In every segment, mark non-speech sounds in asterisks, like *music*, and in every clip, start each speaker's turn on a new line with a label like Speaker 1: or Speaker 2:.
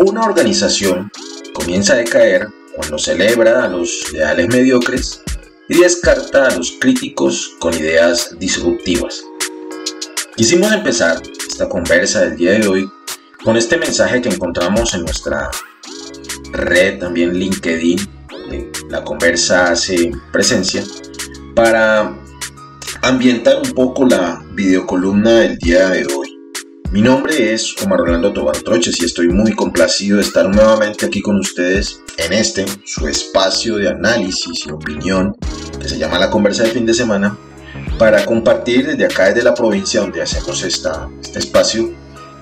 Speaker 1: Una organización comienza a decaer cuando celebra a los ideales mediocres y descarta a los críticos con ideas disruptivas. Quisimos empezar esta conversa del día de hoy con este mensaje que encontramos en nuestra red, también LinkedIn, la conversa hace presencia, para ambientar un poco la videocolumna del día de hoy. Mi nombre es Omar Rolando Tobar Troches y estoy muy complacido de estar nuevamente aquí con ustedes en este, su espacio de análisis y opinión que se llama La Conversa de Fin de Semana, para compartir desde acá, desde la provincia donde hacemos este espacio,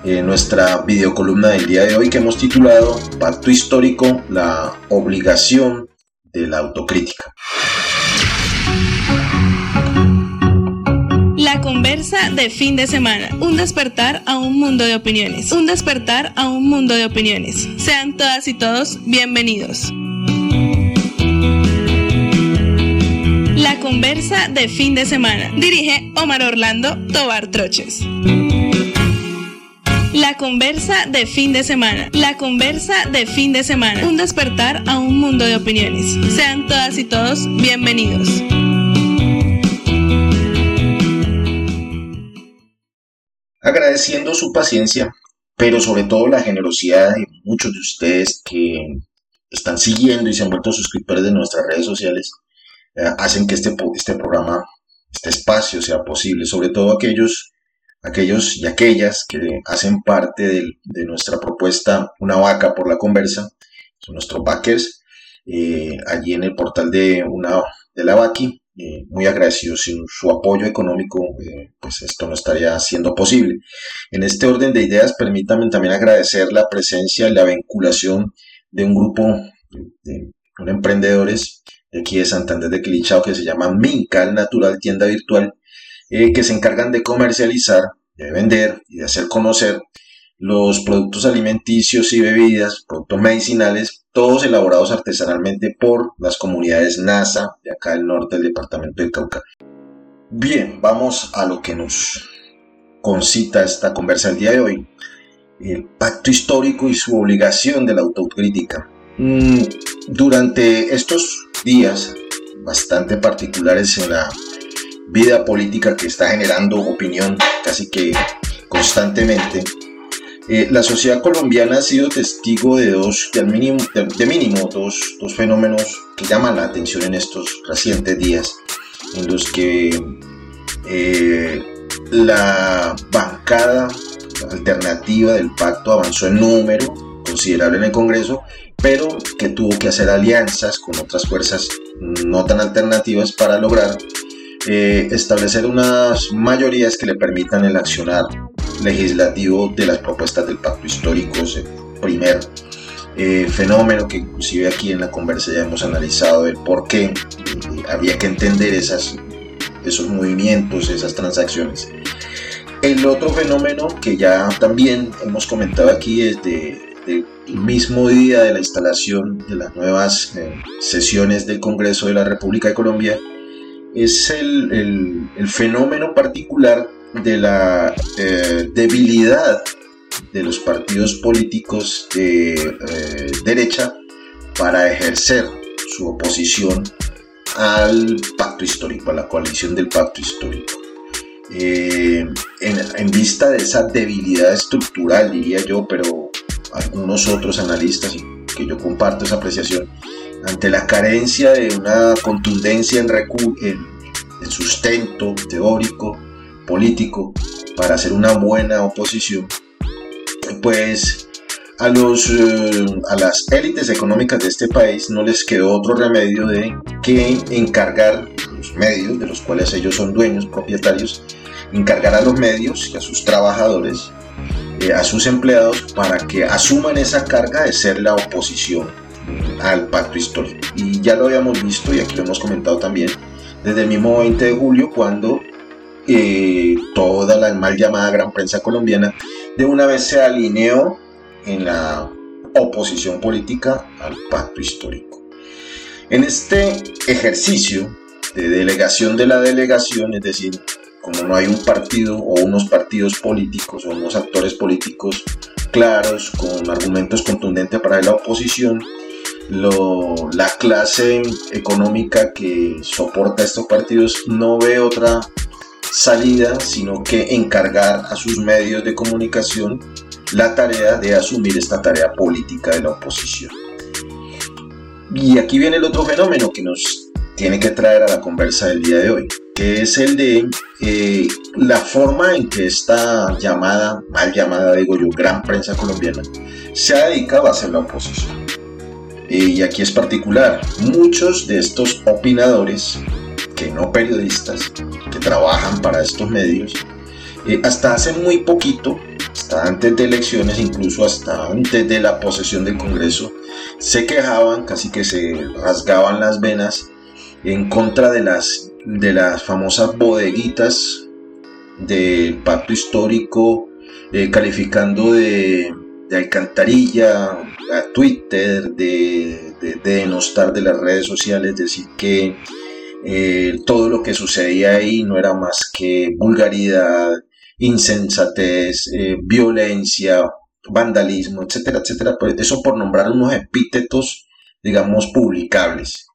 Speaker 1: eh, nuestra videocolumna del día de hoy que hemos titulado Pacto Histórico, la obligación de la autocrítica.
Speaker 2: La conversa de fin de semana. Un despertar a un mundo de opiniones. Un despertar a un mundo de opiniones. Sean todas y todos bienvenidos. La conversa de fin de semana. Dirige Omar Orlando Tobar Troches. La conversa de fin de semana. La conversa de fin de semana. Un despertar a un mundo de opiniones. Sean todas y todos bienvenidos.
Speaker 1: Agradeciendo su paciencia, pero sobre todo la generosidad de muchos de ustedes que están siguiendo y se han vuelto suscriptores de nuestras redes sociales, eh, hacen que este, este programa, este espacio sea posible, sobre todo aquellos, aquellos y aquellas que hacen parte de, nuestra propuesta Una vaca por la conversa, son nuestros backers, eh, allí en el portal de, una, de la Vaki, eh, muy agradecido. Sin su apoyo económico, eh, pues esto no estaría siendo posible. En este orden de ideas, permítanme también agradecer la presencia y la vinculación de un grupo de, emprendedores de aquí de Santander de Quilichao que se llama Mincal Natural Tienda Virtual, eh, que se encargan de comercializar, de vender y de hacer conocer los productos alimenticios y bebidas, productos medicinales, todos elaborados artesanalmente por las comunidades NASA de acá del norte del departamento de Cauca. Bien, vamos a lo que nos concita esta conversa el día de hoy. El pacto histórico y su obligación de la autocrítica. Mm, durante estos días bastante particulares en la vida política que está generando opinión casi que constantemente, eh, la sociedad colombiana ha sido testigo de dos, de, mínimo, de, mínimo dos, dos, fenómenos que llaman la atención en estos recientes días, en los que eh, la bancada alternativa del pacto avanzó en número considerable en el Congreso, pero que tuvo que hacer alianzas con otras fuerzas no tan alternativas para lograr eh, establecer unas mayorías que le permitan el accionar legislativo de las propuestas del pacto histórico, es el primer eh, fenómeno que inclusive aquí en la conversa ya hemos analizado el por qué eh, había que entender esas, esos movimientos, esas transacciones. El otro fenómeno que ya también hemos comentado aquí desde el mismo día de la instalación de las nuevas eh, sesiones del Congreso de la República de Colombia es el, el, el fenómeno particular de la eh, debilidad de los partidos políticos de eh, derecha para ejercer su oposición al pacto histórico, a la coalición del pacto histórico. Eh, en, vista de esa debilidad estructural, diría yo, pero algunos otros analistas, que yo comparto esa apreciación, ante la carencia de una contundencia en, en sustento teórico, político para hacer una buena oposición, pues a, los, eh, a las élites económicas de este país no les quedó otro remedio de que encargar los medios, de los cuales ellos son dueños, propietarios, encargar a los medios y a sus trabajadores, eh, a sus empleados, para que asuman esa carga de ser la oposición al pacto histórico. Y ya lo habíamos visto y aquí lo hemos comentado también desde el mismo 20 de julio cuando toda la mal llamada gran prensa colombiana de una vez se alineó en la oposición política al pacto histórico. En este ejercicio de delegación de la delegación, es decir, como no hay un partido o unos partidos políticos o unos actores políticos claros, con argumentos contundentes para la oposición, la clase económica que soporta estos partidos no ve otra salida, sino que encargar a sus medios de comunicación la tarea de asumir esta tarea política de la oposición. Y aquí viene el otro fenómeno que nos tiene que traer a la conversa del día de hoy, que es el de eh, la forma en que esta llamada, mal llamada, digo yo, gran prensa colombiana, se ha dedicado a hacer la oposición. Y aquí es particular, muchos de estos opinadores, que no periodistas, que trabajan para estos medios, eh, hasta hace muy poquito, hasta antes de elecciones, incluso hasta antes de la posesión del Congreso, se quejaban, casi que se rasgaban las venas en contra de las, de las famosas bodeguitas del pacto histórico, eh, calificando de, alcantarilla a Twitter, de, denostar de las redes sociales, decir que eh, todo lo que sucedía ahí no era más que vulgaridad, insensatez, eh, violencia, vandalismo, etcétera, etcétera. Pues eso por nombrar unos epítetos, digamos, publicables.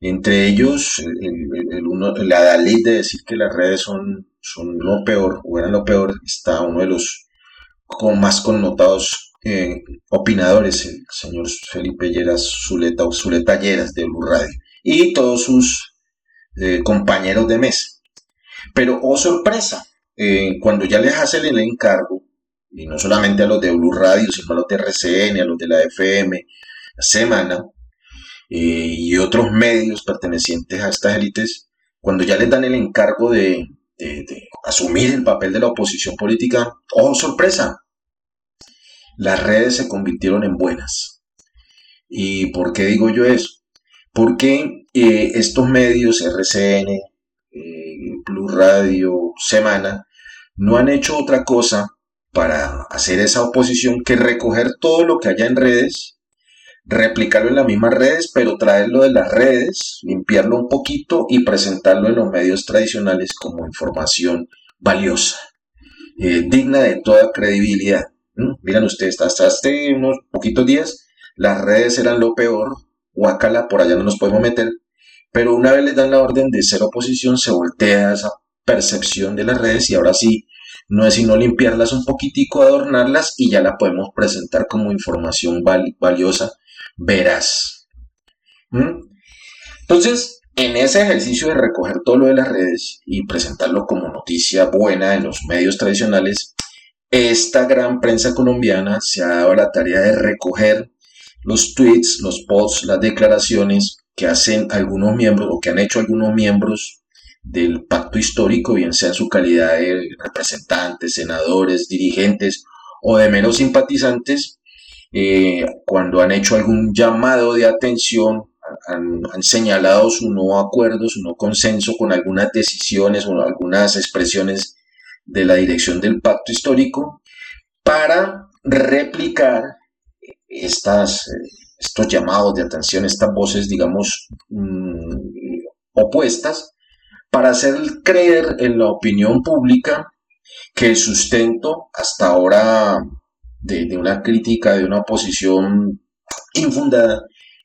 Speaker 1: Entre ellos, el, uno, la Dalí de decir que las redes son, lo peor, o eran lo peor, está uno de los más connotados eh, opinadores, el señor Felipe Lleras Zuleta o Zuleta Lleras de Blue Radio, y todos sus eh, compañeros de mesa. Pero, oh sorpresa, eh, cuando ya les hacen el encargo, y no solamente a los de Blue Radio, sino a los de RCN, a los de la FM, Semana, eh, y otros medios pertenecientes a estas élites, cuando ya les dan el encargo de, asumir el papel de la oposición política, ¡oh sorpresa! Las redes se convirtieron en buenas. ¿Y por qué digo yo eso? Porque eh, estos medios, RCN, eh, Plus Radio, Semana, no han hecho otra cosa para hacer esa oposición que recoger todo lo que haya en redes replicarlo en las mismas redes, pero traerlo de las redes, limpiarlo un poquito y presentarlo en los medios tradicionales como información valiosa, eh, digna de toda credibilidad. ¿Mm? Miren ustedes, hasta hace unos poquitos días las redes eran lo peor, guacala, por allá no nos podemos meter, pero una vez les dan la orden de ser oposición, se voltea esa percepción de las redes y ahora sí, no es sino limpiarlas un poquitico, adornarlas y ya la podemos presentar como información valiosa verás. ¿Mm? Entonces, en ese ejercicio de recoger todo lo de las redes y presentarlo como noticia buena en los medios tradicionales, esta gran prensa colombiana se ha dado la tarea de recoger los tweets, los posts, las declaraciones que hacen algunos miembros o que han hecho algunos miembros del pacto histórico, bien sea en su calidad de representantes, senadores, dirigentes o de menos simpatizantes, eh, cuando han hecho algún llamado de atención, han, señalado su no acuerdo, su no consenso con algunas decisiones o algunas expresiones de la dirección del pacto histórico para replicar estas, estos llamados de atención, estas voces, digamos, mm, opuestas, para hacer creer en la opinión pública que el sustento hasta ahora de, una crítica, de una oposición infundada,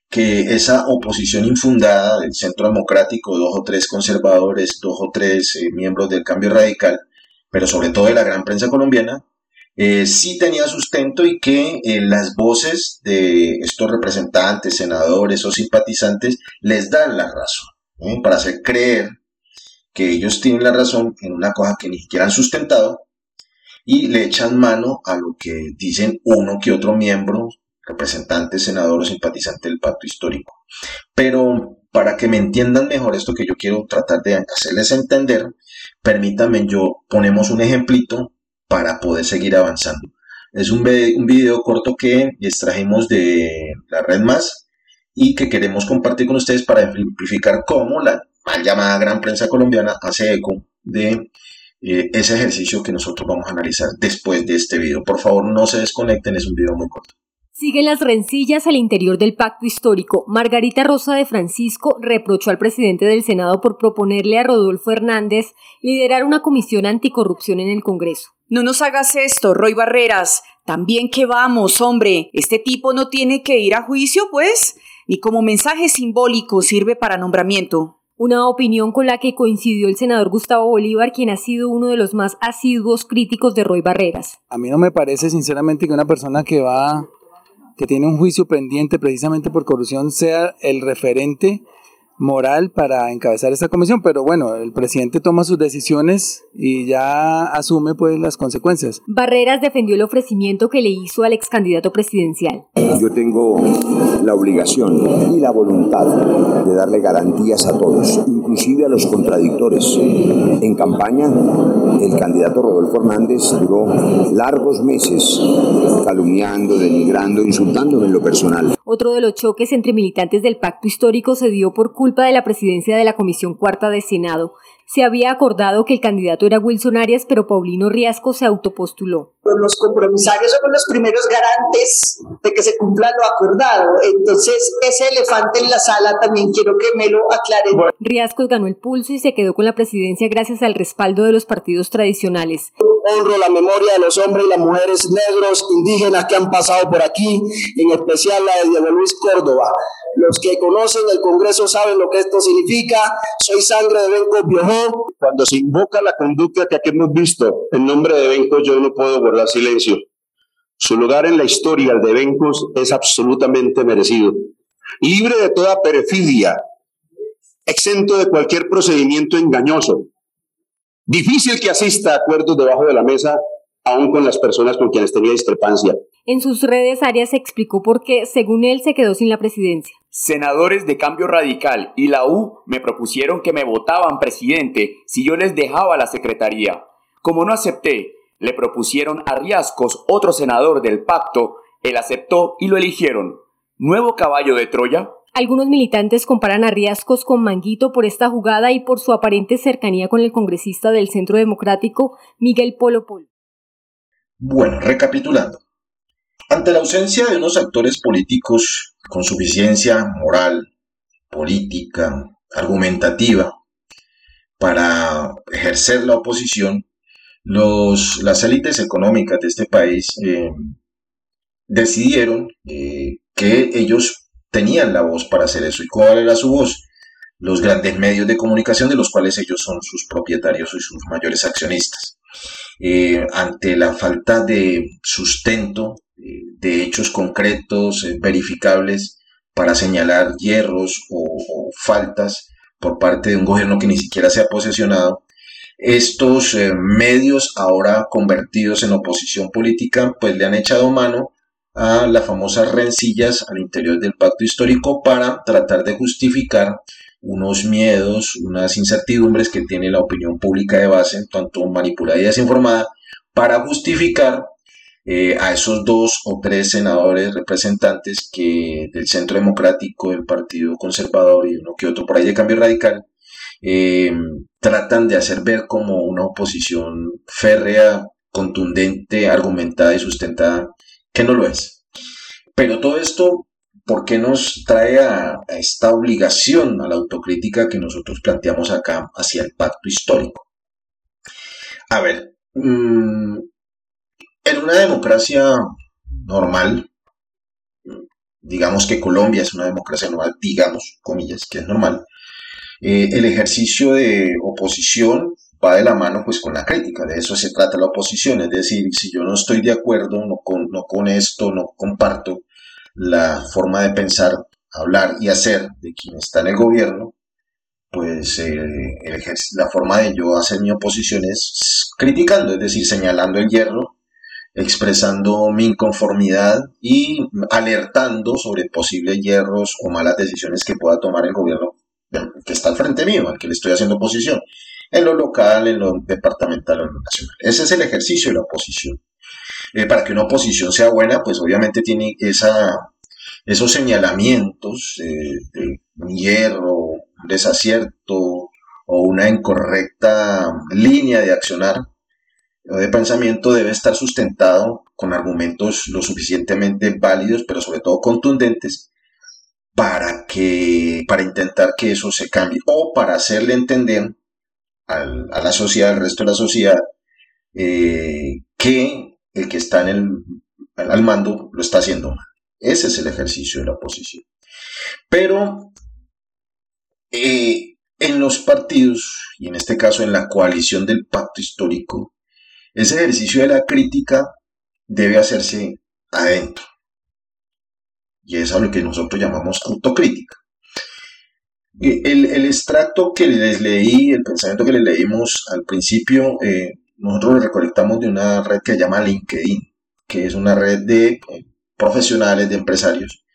Speaker 1: que esa oposición infundada del centro democrático, dos o tres conservadores, dos o tres eh, miembros del cambio radical, pero sobre todo de la gran prensa colombiana, eh, sí tenía sustento y que eh, las voces de estos representantes, senadores o simpatizantes les dan la razón, para hacer creer que ellos tienen la razón en una cosa que ni siquiera han sustentado y le echan mano a lo que dicen uno que otro miembro, representante, senador o simpatizante del pacto histórico. Pero para que me entiendan mejor esto que yo quiero tratar de hacerles entender, permítanme yo ponemos un ejemplito para poder seguir avanzando. Es un, video corto que extrajimos de la red más y que queremos compartir con ustedes para ejemplificar cómo la mal llamada gran prensa colombiana hace eco de eh, ese ejercicio que nosotros vamos a analizar después de este video. Por favor, no se desconecten, es un video muy corto.
Speaker 3: Siguen las rencillas al interior del pacto histórico. Margarita Rosa de Francisco reprochó al presidente del Senado por proponerle a Rodolfo Hernández liderar una comisión anticorrupción en el Congreso.
Speaker 4: No nos hagas esto, Roy Barreras. También que vamos, hombre, este tipo no tiene que ir a juicio, pues, ni como mensaje simbólico sirve para nombramiento.
Speaker 3: Una opinión con la que coincidió el senador Gustavo Bolívar, quien ha sido uno de los más asiduos críticos de Roy Barreras.
Speaker 5: A mí no me parece sinceramente que una persona que va, que tiene un juicio pendiente precisamente por corrupción, sea el referente moral para encabezar esta comisión, pero bueno, el presidente toma sus decisiones y ya asume pues las consecuencias.
Speaker 3: Barreras defendió el ofrecimiento que le hizo al ex candidato presidencial.
Speaker 6: Yo tengo la obligación y la voluntad de darle garantías a todos, inclusive a los contradictores. En campaña, el candidato Rodolfo Hernández duró largos meses calumniando, denigrando, insultándome en lo personal.
Speaker 3: Otro de los choques entre militantes del pacto histórico se dio por culpa de la presidencia de la Comisión Cuarta de Senado. Se había acordado que el candidato era Wilson Arias, pero Paulino Riasco se autopostuló.
Speaker 7: Los compromisarios son los primeros garantes de que se cumpla lo acordado. Entonces, ese elefante en la sala también quiero que me lo aclaren.
Speaker 3: Riascos ganó el pulso y se quedó con la presidencia gracias al respaldo de los partidos tradicionales.
Speaker 8: Honro la memoria de los hombres y las mujeres negros indígenas que han pasado por aquí, en especial la de Diego Luis Córdoba. Los que conocen el Congreso saben lo que esto significa. Soy sangre de Benco Biojó.
Speaker 9: Cuando se invoca la conducta que aquí hemos visto en nombre de Benco, yo no puedo guardar silencio. Su lugar en la historia, de Bencos, es absolutamente merecido. Libre de toda perfidia, exento de cualquier procedimiento engañoso. Difícil que asista a acuerdos debajo de la mesa, aún con las personas con quienes tenía discrepancia.
Speaker 3: En sus redes, Arias explicó por qué, según él, se quedó sin la presidencia.
Speaker 10: Senadores de Cambio Radical y la U me propusieron que me votaban presidente si yo les dejaba la secretaría. Como no acepté, le propusieron a Riascos, otro senador del pacto, él aceptó y lo eligieron. ¿Nuevo caballo de Troya?
Speaker 3: Algunos militantes comparan a Riascos con Manguito por esta jugada y por su aparente cercanía con el congresista del Centro Democrático, Miguel Polo Polo.
Speaker 1: Bueno, recapitulando. Ante la ausencia de unos actores políticos con suficiencia moral, política, argumentativa, para ejercer la oposición, los, las élites económicas de este país eh, decidieron eh, que ellos tenían la voz para hacer eso. ¿Y cuál era su voz? Los grandes medios de comunicación de los cuales ellos son sus propietarios y sus mayores accionistas. Eh, ante la falta de sustento, de hechos concretos, verificables, para señalar hierros o faltas por parte de un gobierno que ni siquiera se ha posesionado, estos eh, medios ahora convertidos en oposición política, pues le han echado mano a las famosas rencillas al interior del pacto histórico para tratar de justificar unos miedos, unas incertidumbres que tiene la opinión pública de base, tanto manipulada y desinformada, para justificar eh, a esos dos o tres senadores representantes que del Centro Democrático, del Partido Conservador y uno que otro por ahí de Cambio Radical, eh, tratan de hacer ver como una oposición férrea, contundente, argumentada y sustentada, que no lo es. Pero todo esto, ¿por qué nos trae a, esta obligación, a la autocrítica que nosotros planteamos acá hacia el pacto histórico? A ver, mm, en una democracia normal, digamos que Colombia es una democracia normal, digamos, comillas, que es normal, eh, el ejercicio de oposición va de la mano pues con la crítica, de eso se trata la oposición, es decir, si yo no estoy de acuerdo, no con, no con esto, no comparto la forma de pensar, hablar y hacer de quien está en el gobierno, pues eh, la forma de yo hacer mi oposición es criticando, es decir, señalando el hierro, expresando mi inconformidad y alertando sobre posibles hierros o malas decisiones que pueda tomar el gobierno que está al frente mío, al que le estoy haciendo oposición, en lo local, en lo departamental, en lo nacional. Ese es el ejercicio de la oposición. Eh, para que una oposición sea buena, pues obviamente tiene esa, esos señalamientos eh, de un hierro, desacierto o una incorrecta línea de accionar o de pensamiento debe estar sustentado con argumentos lo suficientemente válidos, pero sobre todo contundentes, para que para intentar que eso se cambie o para hacerle entender a la sociedad, al resto de la sociedad, eh, que el que está en el al mando lo está haciendo mal. Ese es el ejercicio de la oposición. Pero eh, en los partidos, y en este caso en la coalición del pacto histórico, ese ejercicio de la crítica debe hacerse adentro. Y es a lo que nosotros llamamos autocrítica. El, el, extracto que les leí, el pensamiento que les leímos al principio, eh, nosotros lo recolectamos de una red que se llama LinkedIn, que es una red de eh, profesionales, de empresarios,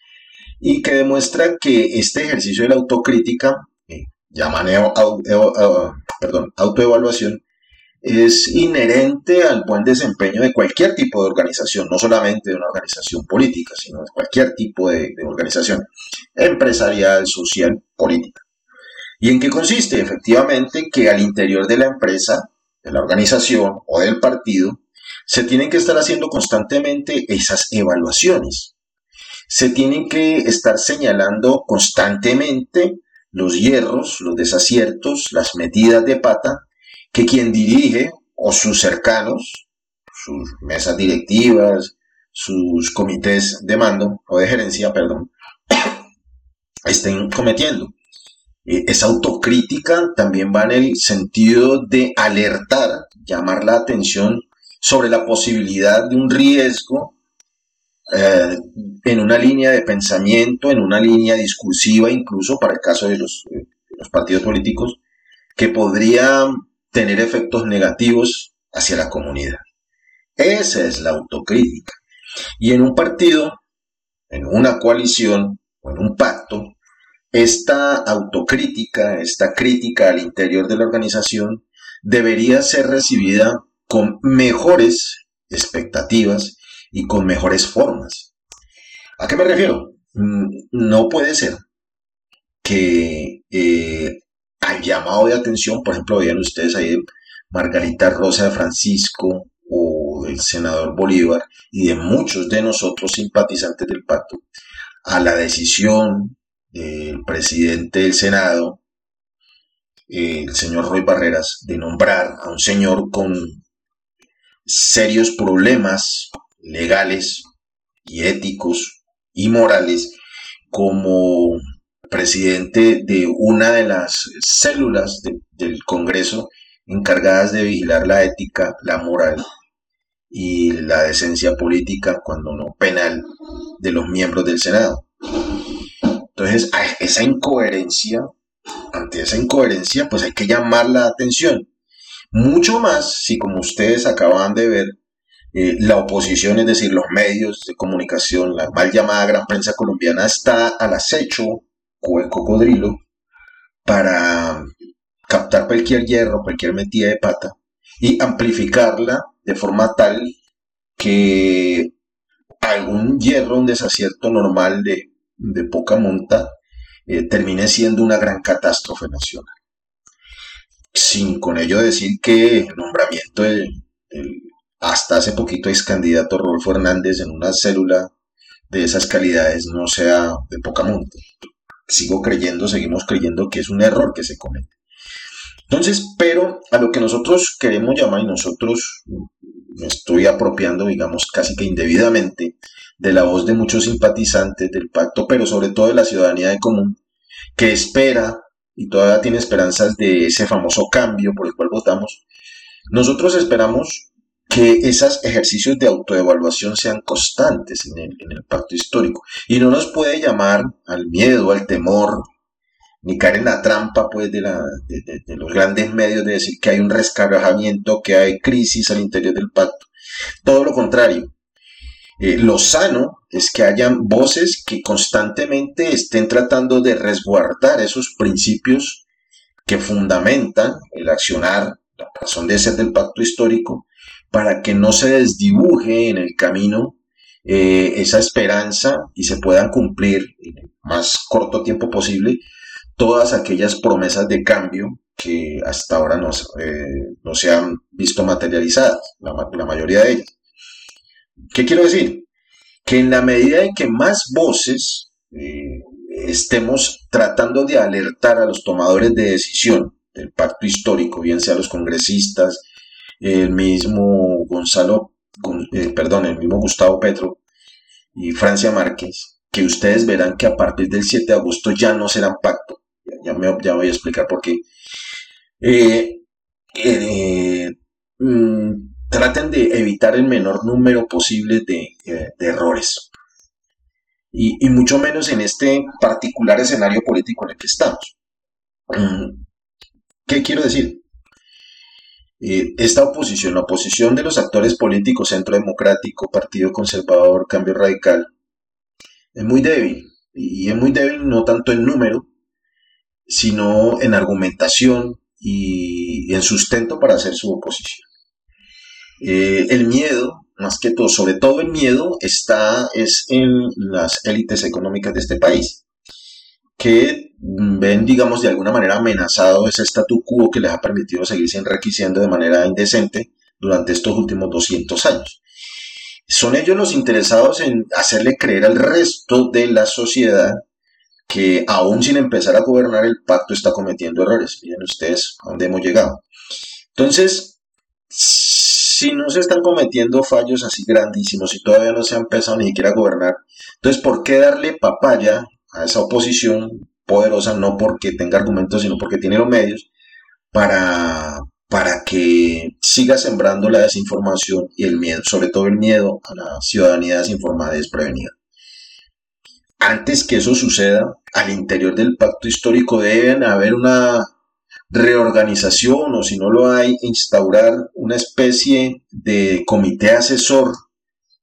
Speaker 1: y que demuestra que este ejercicio de la autocrítica, eh, llaman perdón, autoevaluación, es inherente al buen desempeño de cualquier tipo de organización, no solamente de una organización política, sino de cualquier tipo de, organización empresarial, social, política. ¿Y en qué consiste? Efectivamente que al interior de la empresa, de la organización o del partido, se tienen que estar haciendo constantemente esas evaluaciones. Se tienen que estar señalando constantemente los hierros, los desaciertos, las metidas de pata que quien dirige o sus cercanos, sus mesas directivas, sus comités de mando o de gerencia, perdón, *coughs* estén cometiendo. Eh, esa autocrítica también va en el sentido de alertar, llamar la atención sobre la posibilidad de un riesgo eh, en una línea de pensamiento, en una línea discursiva, incluso para el caso de los, de los partidos políticos, que podría tener efectos negativos hacia la comunidad. Esa es la autocrítica. Y en un partido, en una coalición o en un pacto, esta autocrítica, esta crítica al interior de la organización debería ser recibida con mejores expectativas y con mejores formas. ¿A qué me refiero? Mm, no puede ser que eh, llamado de atención, por ejemplo, vean ustedes ahí Margarita Rosa de Francisco o el senador Bolívar y de muchos de nosotros simpatizantes del pacto, a la decisión del presidente del Senado, el señor Roy Barreras, de nombrar a un señor con serios problemas legales y éticos y morales como presidente de una de las células del Congreso encargadas de vigilar la ética, la moral y la decencia política, cuando no penal, de los miembros del Senado. Entonces, esa incoherencia, ante esa incoherencia, pues hay que llamar la atención. Mucho más si, como ustedes acaban de ver, eh, la oposición, es decir, los medios de comunicación, la mal llamada gran prensa colombiana, está al acecho cocodrilo para captar cualquier hierro, cualquier metida de pata y amplificarla de forma tal que algún hierro, un desacierto normal de, poca monta, eh, termine siendo una gran catástrofe nacional. Sin con ello decir que el nombramiento del, hasta hace poquito ex candidato Rodolfo Hernández en una célula de esas calidades no sea de poca monta sigo creyendo, seguimos creyendo que es un error que se comete. Entonces, pero a lo que nosotros queremos llamar y nosotros me estoy apropiando, digamos, casi que indebidamente de la voz de muchos simpatizantes del pacto, pero sobre todo de la ciudadanía de común, que espera y todavía tiene esperanzas de ese famoso cambio por el cual votamos. Nosotros esperamos que esos ejercicios de autoevaluación sean constantes en el, pacto histórico. Y no nos puede llamar al miedo, al temor, ni caer en la trampa pues, de, los grandes medios de decir que hay un rescarajamiento, que hay crisis al interior del pacto. Todo lo contrario. Eh, lo sano es que hayan voces que constantemente estén tratando de resguardar esos principios que fundamentan el accionar, la razón de ser del pacto histórico, para que no se desdibuje en el camino eh, esa esperanza y se puedan cumplir en el más corto tiempo posible todas aquellas promesas de cambio que hasta ahora no, eh, no se han visto materializadas, la, mayoría de ellas. ¿Qué quiero decir? Que en la medida en que más voces eh, estemos tratando de alertar a los tomadores de decisión del pacto histórico, bien sea los congresistas, el mismo Gonzalo, eh, perdón, el mismo Gustavo Petro, y Francia Márquez, que ustedes verán que a partir del 7 de agosto ya no serán pacto. Ya, me, ya voy a explicar por qué. Eh, eh, mm, traten de evitar el menor número posible de, errores. Y, mucho menos en este particular escenario político en el que estamos. Mm, ¿Qué quiero decir? Esta oposición, la oposición de los actores políticos Centro Democrático, Partido Conservador, Cambio Radical, es muy débil. Y es muy débil no tanto en número, sino en argumentación y en sustento para hacer su oposición. Eh, el miedo, más que todo, sobre todo el miedo, está es en las élites económicas de este país, que ven, digamos, de alguna manera amenazado ese statu quo que les ha permitido seguirse enriqueciendo de manera indecente durante estos últimos 200 años. Son ellos los interesados en hacerle creer al resto de la sociedad que aún sin empezar a gobernar el pacto está cometiendo errores. Miren ustedes a dónde hemos llegado. Entonces, si no se están cometiendo fallos así grandísimos y todavía no se ha empezado ni siquiera a gobernar, entonces, ¿por qué darle papaya a esa oposición poderosa? No porque tenga argumentos, sino porque tiene los medios para, para que siga sembrando la desinformación y el miedo, sobre todo el miedo a la ciudadanía desinformada y desprevenida. Antes que eso suceda, al interior del pacto histórico deben haber una reorganización o si no lo hay, instaurar una especie de comité asesor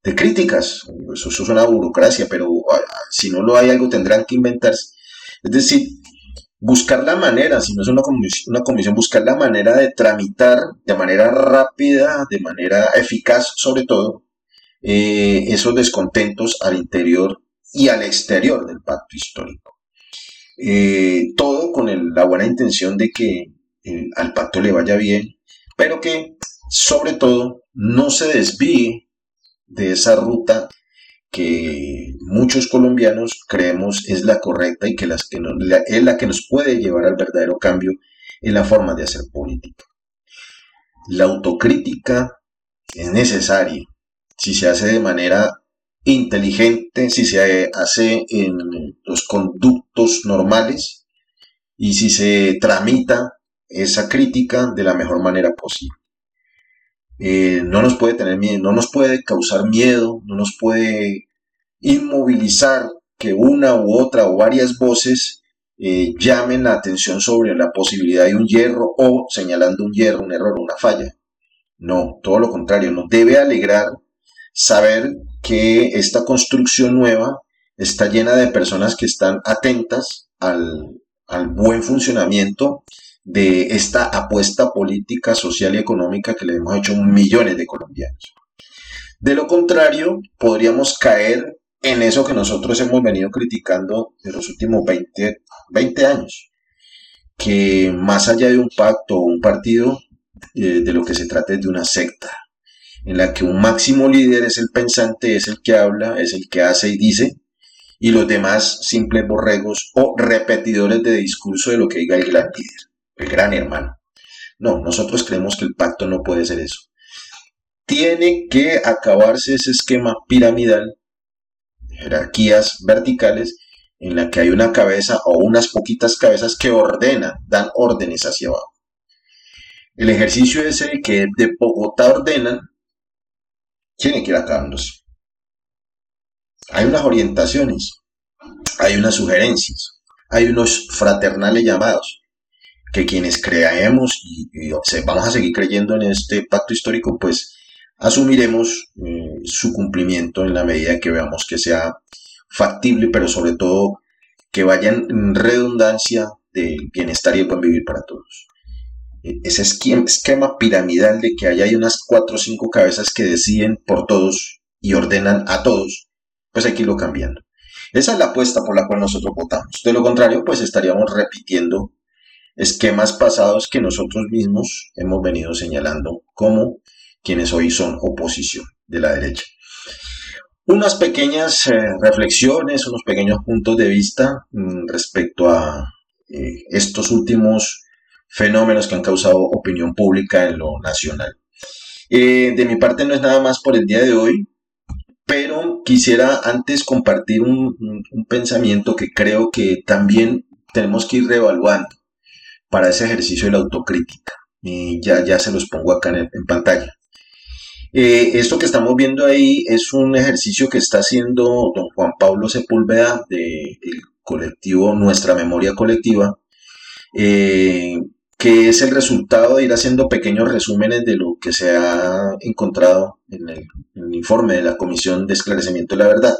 Speaker 1: de críticas. Eso, es una burocracia, pero ah, si no lo hay, algo tendrán que inventarse. Es decir, buscar la manera, si no es una comisión, una comisión, buscar la manera de tramitar de manera rápida, de manera eficaz sobre todo, eh, esos descontentos al interior y al exterior del pacto histórico. Eh, todo con la buena intención de que eh, al pacto le vaya bien, pero que sobre todo no se desvíe de esa ruta que muchos colombianos creemos es la correcta y que, es la que nos puede llevar al verdadero cambio en la forma de hacer política. La autocrítica es necesaria si se hace de manera inteligente si se hace en los conductos normales y si se tramita esa crítica de la mejor manera posible. Eh, no nos puede tener miedo, no nos puede causar miedo, no nos puede inmovilizar que una u otra o varias voces eh, llamen la atención sobre la posibilidad de un hierro o señalando un hierro, un error, una falla. No, todo lo contrario, nos debe alegrar saber que esta construcción nueva está llena de personas que están atentas al, buen funcionamiento de esta apuesta política, social y económica que le hemos hecho millones de colombianos. De lo contrario, podríamos caer en eso que nosotros hemos venido criticando de los últimos 20, 20 años, que más allá de un pacto o un partido, eh, de lo que se trata es de una secta, en la que un máximo líder es el pensante, es el que habla, es el que hace y dice, y los demás simples borregos o repetidores de discurso de lo que diga el gran líder, el gran hermano. No, nosotros creemos que el pacto no puede ser eso. Tiene que acabarse ese esquema piramidal, jerarquías verticales, en la que hay una cabeza o unas poquitas cabezas que ordenan, dan órdenes hacia abajo. El ejercicio es el que de Bogotá ordenan tiene que ir acabándose. Hay unas orientaciones, hay unas sugerencias, hay unos fraternales llamados que quienes creemos y, vamos a seguir creyendo en este pacto histórico, pues asumiremos eh, su cumplimiento en la medida que veamos que sea factible, pero sobre todo que vaya en redundancia del bienestar y el buen vivir para todos ese esquema piramidal de que hay unas cuatro o cinco cabezas que deciden por todos y ordenan a todos, pues hay que irlo cambiando. Esa es la apuesta por la cual nosotros votamos. De lo contrario, pues estaríamos repitiendo esquemas pasados que nosotros mismos hemos venido señalando como quienes hoy son oposición de la derecha. Unas pequeñas eh, reflexiones, unos pequeños puntos de vista mm, respecto a eh, estos últimos fenómenos que han causado opinión pública en lo nacional. Eh, de mi parte no es nada más por el día de hoy. pero quisiera antes compartir un, pensamiento que creo que también tenemos que ir reevaluando para ese ejercicio de la autocrítica. Ya, ya se los pongo acá en, pantalla. Eh, esto que estamos viendo ahí es un ejercicio que está haciendo don Juan Pablo Sepúlveda del colectivo Nuestra Memoria Colectiva, eh, que es el resultado de ir haciendo pequeños resúmenes de lo que se ha encontrado en el, informe de la Comisión de Esclarecimiento de la Verdad.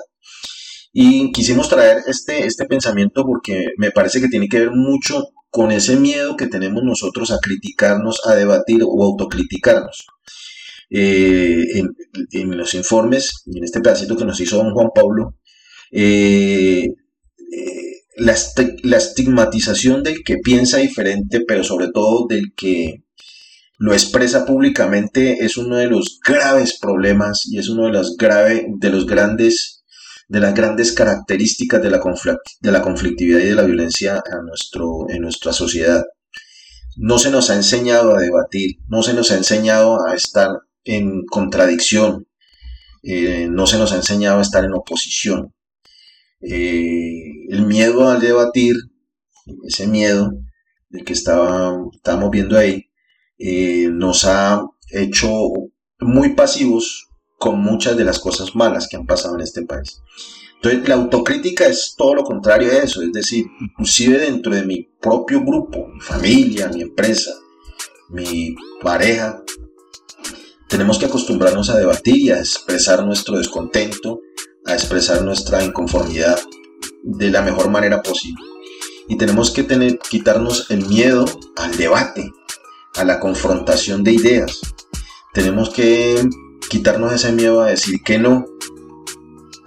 Speaker 1: Y quisimos traer este, este pensamiento porque me parece que tiene que ver mucho con ese miedo que tenemos nosotros a criticarnos, a debatir o autocriticarnos. Eh, en, los informes, en este pedacito que nos hizo don Juan Pablo, eh, eh la, estigmatización del que piensa diferente, pero sobre todo del que lo expresa públicamente, es uno de los graves problemas y es uno de los, grave, de los grandes de las grandes características de la, de la conflictividad y de la violencia nuestro, en nuestra sociedad. No se nos ha enseñado a debatir, no se nos ha enseñado a estar en contradicción, eh, no se nos ha enseñado a estar en oposición. Eh, el miedo al debatir, ese miedo del que estaba, estábamos viendo ahí, eh, nos ha hecho muy pasivos con muchas de las cosas malas que han pasado en este país. Entonces, la autocrítica es todo lo contrario a eso, es decir, inclusive dentro de mi propio grupo, mi familia, mi empresa, mi pareja, tenemos que acostumbrarnos a debatir y a expresar nuestro descontento, a expresar nuestra inconformidad de la mejor manera posible. Y tenemos que tener, quitarnos el miedo al debate, a la confrontación de ideas. Tenemos que quitarnos ese miedo a decir que no,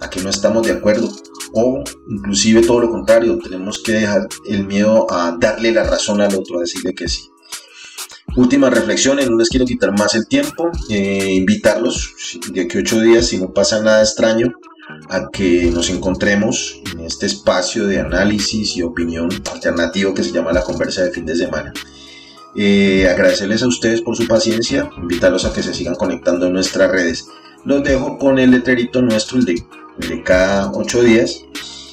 Speaker 1: a que no estamos de acuerdo. O inclusive todo lo contrario, tenemos que dejar el miedo a darle la razón al otro, a decirle que sí. Última reflexión, no les quiero quitar más el tiempo, eh, invitarlos de aquí ocho días, si no pasa nada extraño, a que nos encontremos en este espacio de análisis y opinión alternativo que se llama la conversa de fin de semana. Eh, agradecerles a ustedes por su paciencia, invitarlos a que se sigan conectando en nuestras redes. Los dejo con el letrerito nuestro, el de, cada ocho días,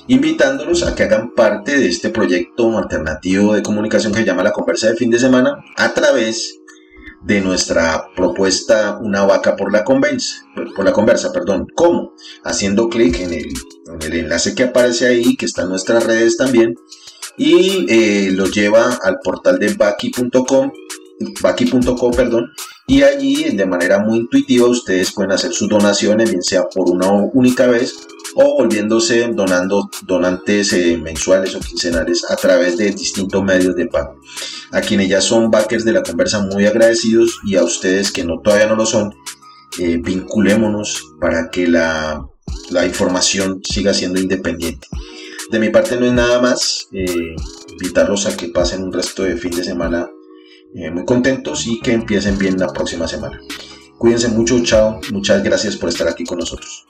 Speaker 1: invitándolos a que hagan parte de este proyecto alternativo de comunicación que se llama la conversa de fin de semana a través de nuestra propuesta Una vaca por la conversa, por la conversa, perdón. ¿Cómo? Haciendo clic en el enlace que aparece ahí, que está en nuestras redes también, y eh, lo lleva al portal de Baki.com, Baki.co, perdón, y allí de manera muy intuitiva ustedes pueden hacer sus donaciones, bien sea por una única vez o volviéndose donando donantes eh, mensuales o quincenales a través de distintos medios de pago. A quienes ya son backers de la conversa, muy agradecidos y a ustedes que no, todavía no lo son, eh, vinculémonos para que la, la, información siga siendo independiente. De mi parte no es nada más, eh, invitarlos a que pasen un resto de fin de semana muy contentos y que empiecen bien la próxima semana. Cuídense mucho, chao, muchas gracias por estar aquí con nosotros.